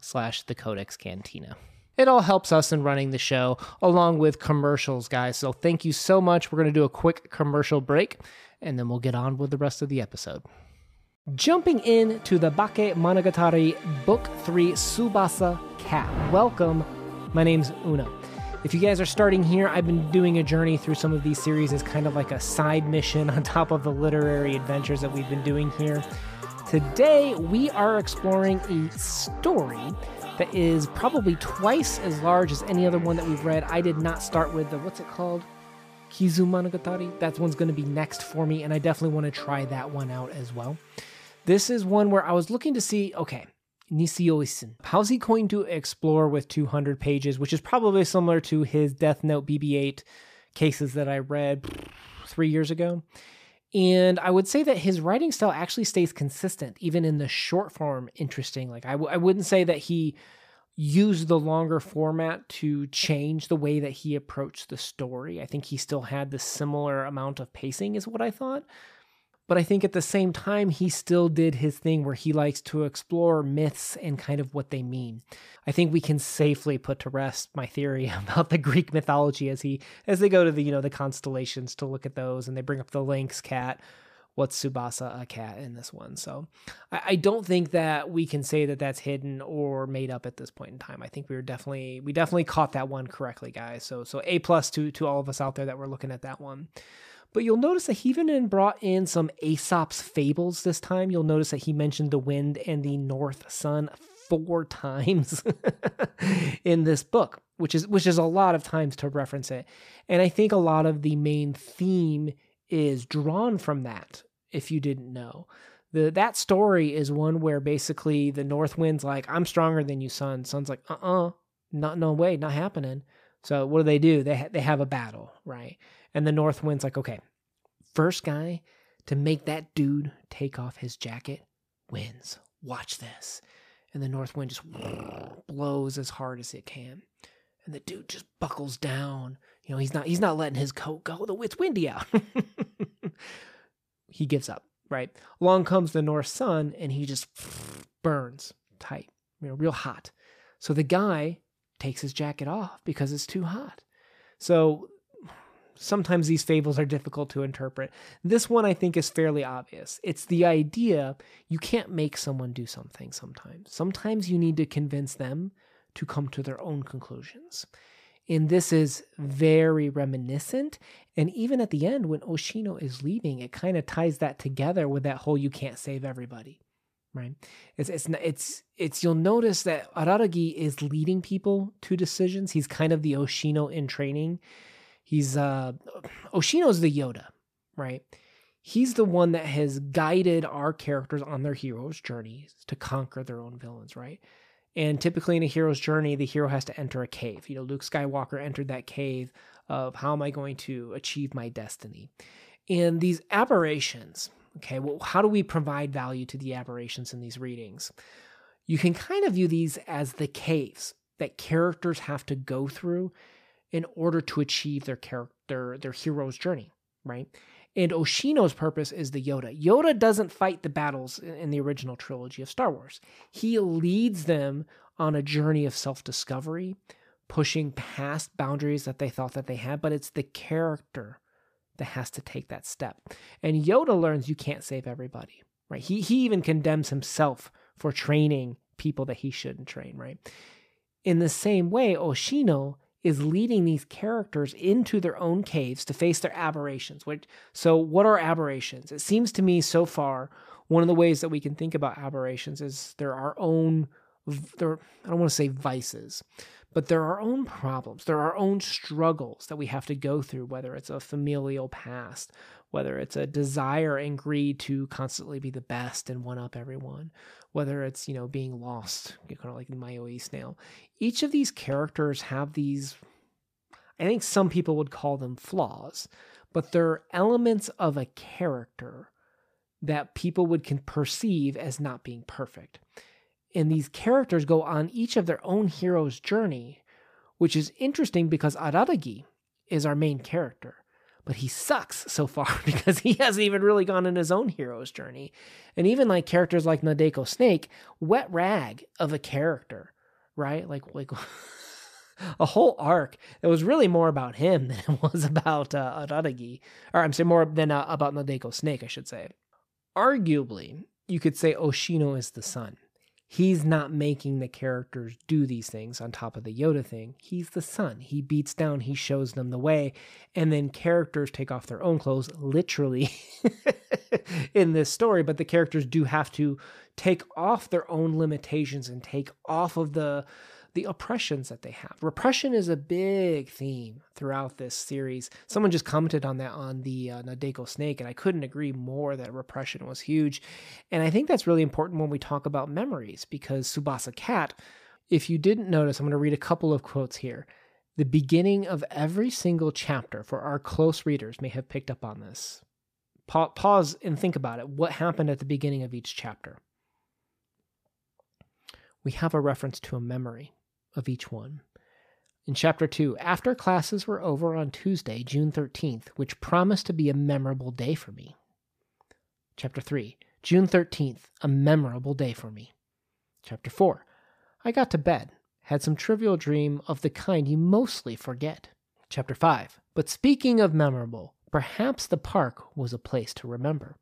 slash the codex cantina. It all helps us in running the show along with commercials guys. So thank you so much. We're going to do a quick commercial break and then we'll get on with the rest of the episode. Jumping in to the Bakemonogatari book 3 Tsubasa cat. Welcome. My name's una. If you guys are starting here, I've been doing a journey through some of these series as kind of like a side mission on top of the literary adventures that we've been doing here. Today, we are exploring a story that is probably twice as large as any other one that we've read. I did not start with the, what's it called? Kizumonogatari. That one's going to be next for me, and I definitely want to try that one out as well. This is one where I was looking to see, okay, Nisio How's he going to explore with 200 pages, which is probably similar to his Death Note BB 8 cases that I read three years ago? And I would say that his writing style actually stays consistent, even in the short form, interesting. Like, I w- I wouldn't say that he used the longer format to change the way that he approached the story. I think he still had the similar amount of pacing, is what I thought. But I think at the same time, he still did his thing where he likes to explore myths and kind of what they mean. I think we can safely put to rest my theory about the Greek mythology as he as they go to the you know the constellations to look at those and they bring up the lynx cat. What's Tsubasa a cat in this one? So I, I don't think that we can say that that's hidden or made up at this point in time. I think we were definitely we definitely caught that one correctly, guys. So so a plus to to all of us out there that were looking at that one. But you'll notice that he even brought in some Aesop's fables this time. You'll notice that he mentioned the wind and the north sun four times in this book, which is which is a lot of times to reference it. And I think a lot of the main theme is drawn from that, if you didn't know. The that story is one where basically the north wind's like, I'm stronger than you, sun. Sun's like, uh-uh, not no way, not happening. So what do they do? They ha- they have a battle, right? And the North Wind's like, okay, first guy to make that dude take off his jacket wins. Watch this. And the North Wind just blows as hard as it can. And the dude just buckles down. You know, he's not he's not letting his coat go. The it's windy out. he gives up, right? Along comes the North Sun and he just burns tight, you know, real hot. So the guy takes his jacket off because it's too hot. So sometimes these fables are difficult to interpret. This one I think is fairly obvious. It's the idea you can't make someone do something sometimes. Sometimes you need to convince them to come to their own conclusions. And this is very reminiscent. And even at the end, when Oshino is leaving, it kind of ties that together with that whole you can't save everybody. Right? It's it's it's it's you'll notice that Araragi is leading people to decisions. He's kind of the Oshino in training He's uh Oshino's the Yoda, right? He's the one that has guided our characters on their hero's journeys to conquer their own villains, right? And typically in a hero's journey, the hero has to enter a cave. You know, Luke Skywalker entered that cave of how am I going to achieve my destiny? And these aberrations, okay, well, how do we provide value to the aberrations in these readings? You can kind of view these as the caves that characters have to go through in order to achieve their character, their hero's journey, right? And Oshino's purpose is the Yoda. Yoda doesn't fight the battles in the original trilogy of Star Wars. He leads them on a journey of self-discovery, pushing past boundaries that they thought that they had, but it's the character that has to take that step. And Yoda learns you can't save everybody, right? He he even condemns himself for training people that he shouldn't train, right? In the same way, Oshino is leading these characters into their own caves to face their aberrations. Which, so, what are aberrations? It seems to me so far one of the ways that we can think about aberrations is they're our own. They're, I don't want to say vices, but they're our own problems. They're our own struggles that we have to go through, whether it's a familial past, whether it's a desire and greed to constantly be the best and one up everyone, whether it's, you know, being lost, kind of like the Mayoi snail. Each of these characters have these, I think some people would call them flaws, but they're elements of a character that people would can perceive as not being perfect. And these characters go on each of their own hero's journey, which is interesting because Araragi is our main character but he sucks so far because he hasn't even really gone in his own hero's journey. And even like characters like Nadeko Snake, wet rag of a character, right? Like like a whole arc that was really more about him than it was about uh, Araragi, or I'm saying more than uh, about Nadeko Snake, I should say. Arguably, you could say Oshino is the sun he's not making the characters do these things on top of the Yoda thing. He's the sun. He beats down, he shows them the way, and then characters take off their own clothes, literally, in this story. But the characters do have to take off their own limitations and take off of the the oppressions that they have. Repression is a big theme throughout this series. Someone just commented on that on the uh, Nadeko Snake, and I couldn't agree more that repression was huge. And I think that's really important when we talk about memories because Tsubasa Cat, if you didn't notice, I'm going to read a couple of quotes here. The beginning of every single chapter, for our close readers, may have picked up on this. Pa- pause and think about it. What happened at the beginning of each chapter? We have a reference to a memory of each one. In chapter 2, after classes were over on Tuesday, June 13th, which promised to be a memorable day for me. Chapter 3, June 13th, a memorable day for me. Chapter 4, I got to bed, had some trivial dream of the kind you mostly forget. Chapter 5, but speaking of memorable, perhaps the park was a place to remember.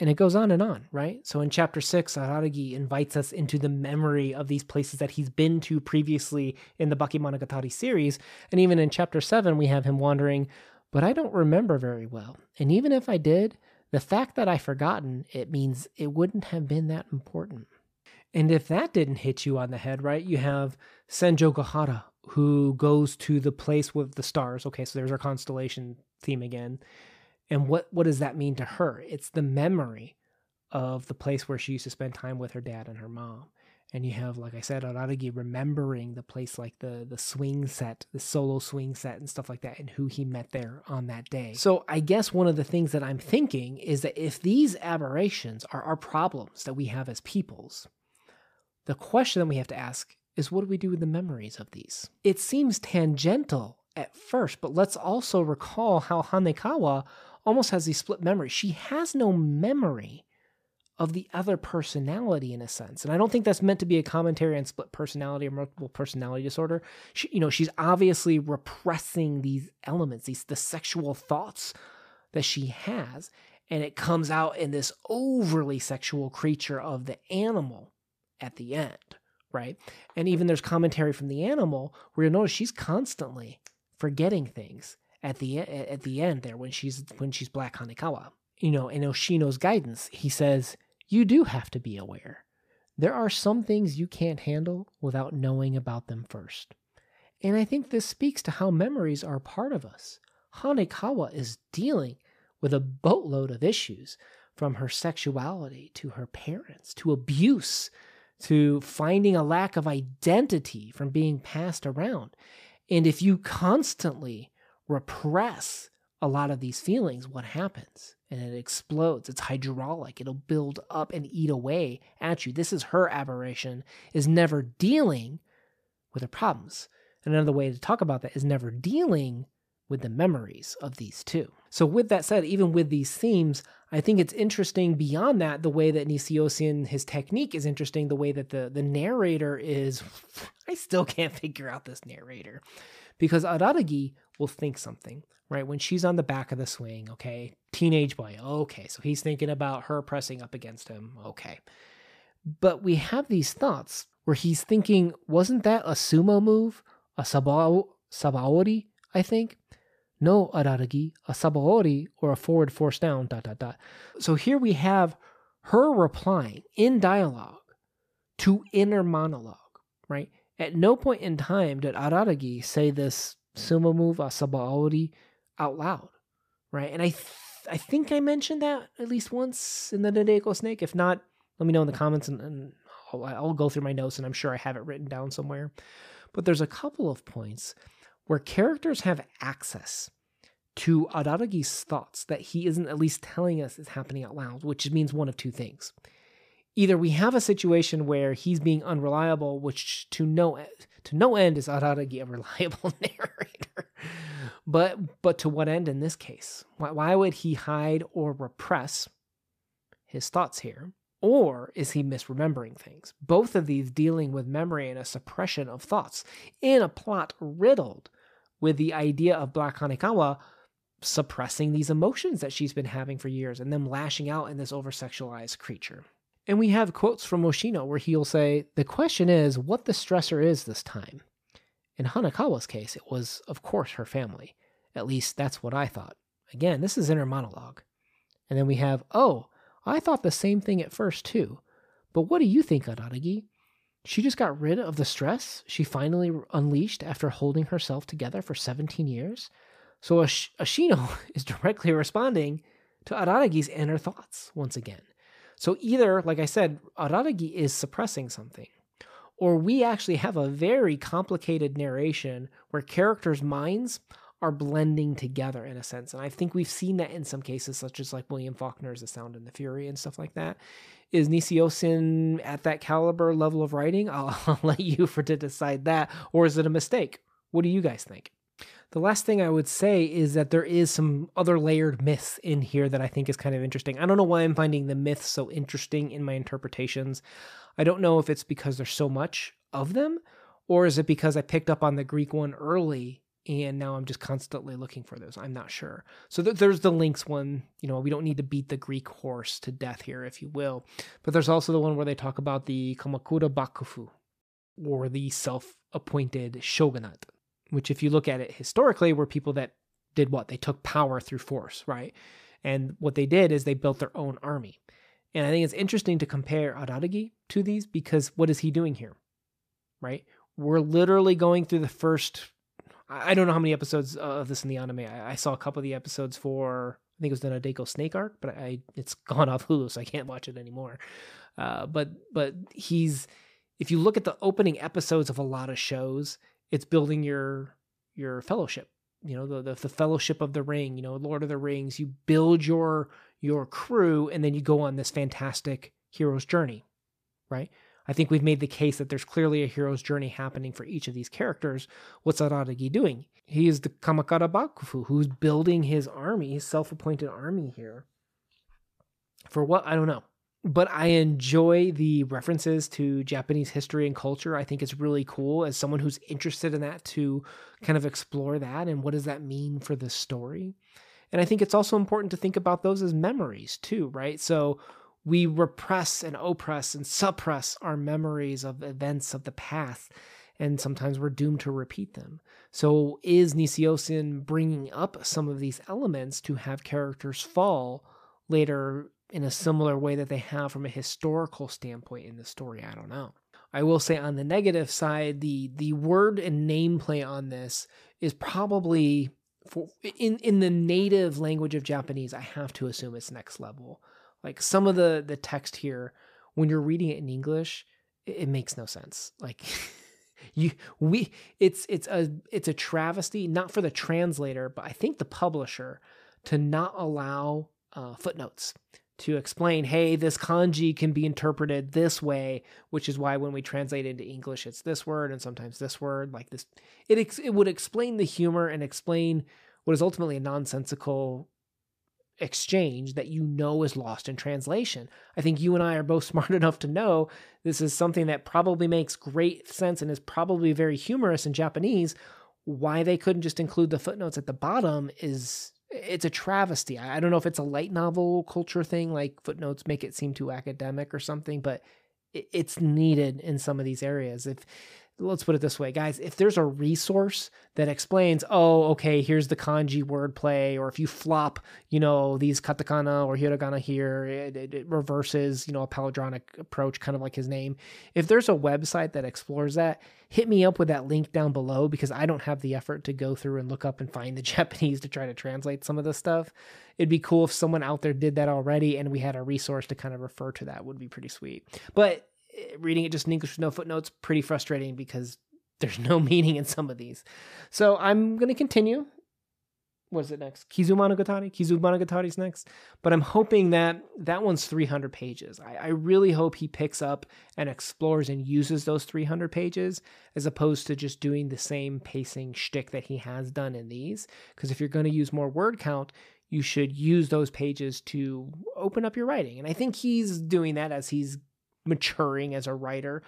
And it goes on and on, right? So in chapter six, Araragi invites us into the memory of these places that he's been to previously in the Bakemonogatari series. And even in chapter seven, we have him wandering, but I don't remember very well. And even if I did, the fact that I've forgotten, it means it wouldn't have been that important. And if that didn't hit you on the head, right, you have Senjougahara, who goes to the place with the stars. Okay, so there's our constellation theme again. And what, what does that mean to her? It's the memory of the place where she used to spend time with her dad and her mom. And you have, like I said, Araragi remembering the place like the the swing set, the solo swing set and stuff like that, and who he met there on that day. So I guess one of the things that I'm thinking is that if these aberrations are our problems that we have as peoples, the question that we have to ask is what do we do with the memories of these? It seems tangential at first, but let's also recall how Hanekawa almost has these split memories. She has no memory of the other personality in a sense. And I don't think that's meant to be a commentary on split personality or multiple personality disorder. She, you know, she's obviously repressing these elements, these the sexual thoughts that she has, and it comes out in this overly sexual creature of the animal at the end, right? And even there's commentary from the animal where you notice she's constantly forgetting things at the at the end there when she's when she's Black Hanekawa. You know, in Oshino's guidance, he says, "You do have to be aware. There are some things you can't handle without knowing about them first. And I think this speaks to how memories are part of us. Hanekawa is dealing with a boatload of issues from her sexuality to her parents to abuse to finding a lack of identity from being passed around. And if you constantly repress a lot of these feelings, what happens? And it explodes. It's hydraulic. It'll build up and eat away at you. This is her aberration, is never dealing with her problems. And another way to talk about that is never dealing with the memories of these two. So, with that said, even with these themes, I think it's interesting beyond that, the way that NisiOisiN, his technique is interesting, the way that the, the narrator is. I still can't figure out this narrator because Araragi will think something, right? When she's on the back of the swing, okay, teenage boy, okay, so he's thinking about her pressing up against him, okay. But we have these thoughts where he's thinking, wasn't that a sumo move? A sabao, sabaori, I think? No, Araragi, a sabaori or a forward force down, dot, dot, dot. So here we have her replying in dialogue to inner monologue, right? At no point in time did Araragi say this sumo move, Asabaori, out loud, right? And I I think I mentioned that at least once in the Nadeko Snake. If not, let me know in the comments and, and I'll, I'll go through my notes and I'm sure I have it written down somewhere. But there's a couple of points where characters have access to Araragi's thoughts that he isn't at least telling us is happening out loud, which means one of two things. Either we have a situation where he's being unreliable, which to no to no end is Araragi a reliable narrator. But but to what end in this case? Why, why would he hide or repress his thoughts here? Or is he misremembering things? Both of these dealing with memory and a suppression of thoughts in a plot riddled with the idea of Black Hanekawa suppressing these emotions that she's been having for years and them lashing out in this over sexualized creature. And we have quotes from Oshino where he'll say, The question is what the stressor is this time. In Hanekawa's case, it was, of course, her family. At least that's what I thought. Again, this is inner monologue. And then we have, Oh, I thought the same thing at first, too. But what do you think, Araragi? She just got rid of the stress she finally unleashed after holding herself together for 17 years? So Ash- Ashino is directly responding to Araragi's inner thoughts once again. So either, like I said, Araragi is suppressing something, or we actually have a very complicated narration where characters' minds are blending together in a sense. And I think we've seen that in some cases, such as like William Faulkner's The Sound and the Fury and stuff like that. Is NisiOisiN at that caliber level of writing? I'll, I'll let you for to decide that. Or is it a mistake? What do you guys think? The last thing I would say is that there is some other layered myths in here that I think is kind of interesting. I don't know why I'm finding the myths so interesting in my interpretations. I don't know if it's because there's so much of them, or is it because I picked up on the Greek one early and now I'm just constantly looking for those. I'm not sure. So th- there's the lynx one. You know, we don't need to beat the Greek horse to death here, if you will. But there's also the one where they talk about the Kamakura Bakufu, or the self-appointed shogunate, which, if you look at it historically, were people that did what? They took power through force, right? And what they did is they built their own army. And I think it's interesting to compare Araragi to these because what is he doing here? Right? We're literally going through the first I don't know how many episodes of this in the anime. I, I saw a couple of the episodes for I think it was the Nadeko Snake arc, but I it's gone off Hulu, so I can't watch it anymore. Uh, but but he's if you look at the opening episodes of a lot of shows, it's building your your fellowship. You know the, the the fellowship of the ring. You know Lord of the Rings. You build your your crew, and then you go on this fantastic hero's journey, right? I think we've made the case that there's clearly a hero's journey happening for each of these characters. What's Araragi doing? He is the Kamakura Bakufu who's building his army, his self appointed army here. For what? I don't know. But I enjoy the references to Japanese history and culture. I think it's really cool as someone who's interested in that to kind of explore that and what does that mean for the story. And I think it's also important to think about those as memories too, right? So we repress and oppress and suppress our memories of events of the past, and sometimes we're doomed to repeat them. So, is NisiOisiN bringing up some of these elements to have characters fall later in a similar way that they have from a historical standpoint in the story? I don't know. I will say on the negative side, the the word and name play on this is probably for in in the native language of Japanese. I have to assume it's next level. Like some of the the text here, when you're reading it in English, it, it makes no sense. Like you we it's it's a it's a travesty not for the translator, but I think the publisher to not allow uh, footnotes to explain, hey, this kanji can be interpreted this way, which is why when we translate into English, it's this word and sometimes this word, like this. It ex- it would explain the humor and explain what is ultimately a nonsensical exchange that you know is lost in translation. I think you and I are both smart enough to know this is something that probably makes great sense and is probably very humorous in Japanese. Why they couldn't just include the footnotes at the bottom is it's a travesty. I don't know if it's a light novel culture thing, like footnotes make it seem too academic or something, but it's needed in some of these areas. If let's put it this way, guys. If there's a resource that explains, oh, okay, here's the kanji wordplay, or if you flop, you know, these katakana or hiragana here, it, it, it, reverses, you know, a palindromic approach, kind of like his name. If there's a website that explores that, hit me up with that link down below because I don't have the effort to go through and look up and find the Japanese to try to translate some of this stuff. It'd be cool if someone out there did that already and we had a resource to kind of refer to that would be pretty sweet. But reading it just in English with no footnotes, pretty frustrating because there's no meaning in some of these. So I'm going to continue. What is it next? Kizumonogatari? Kizumonogatari's next. But I'm hoping that that one's 300 pages. I, I really hope he picks up and explores and uses those 300 pages as opposed to just doing the same pacing shtick that he has done in these. Because if you're going to use more word count, you should use those pages to open up your writing. And I think he's doing that as he's maturing as a writer.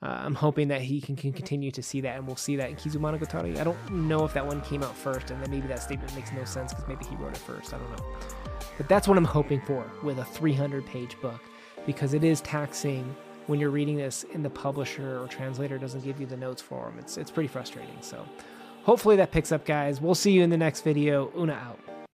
Uh, I'm hoping that he can, can continue to see that, and we'll see that in Kizumonogatari. I don't know if that one came out first, and then maybe that statement makes no sense because maybe he wrote it first. I don't know. But that's what I'm hoping for with a 300 page book because it is taxing when you're reading this and the publisher or translator doesn't give you the notes for them. It's, it's pretty frustrating. So hopefully that picks up, guys. We'll see you in the next video. Una out.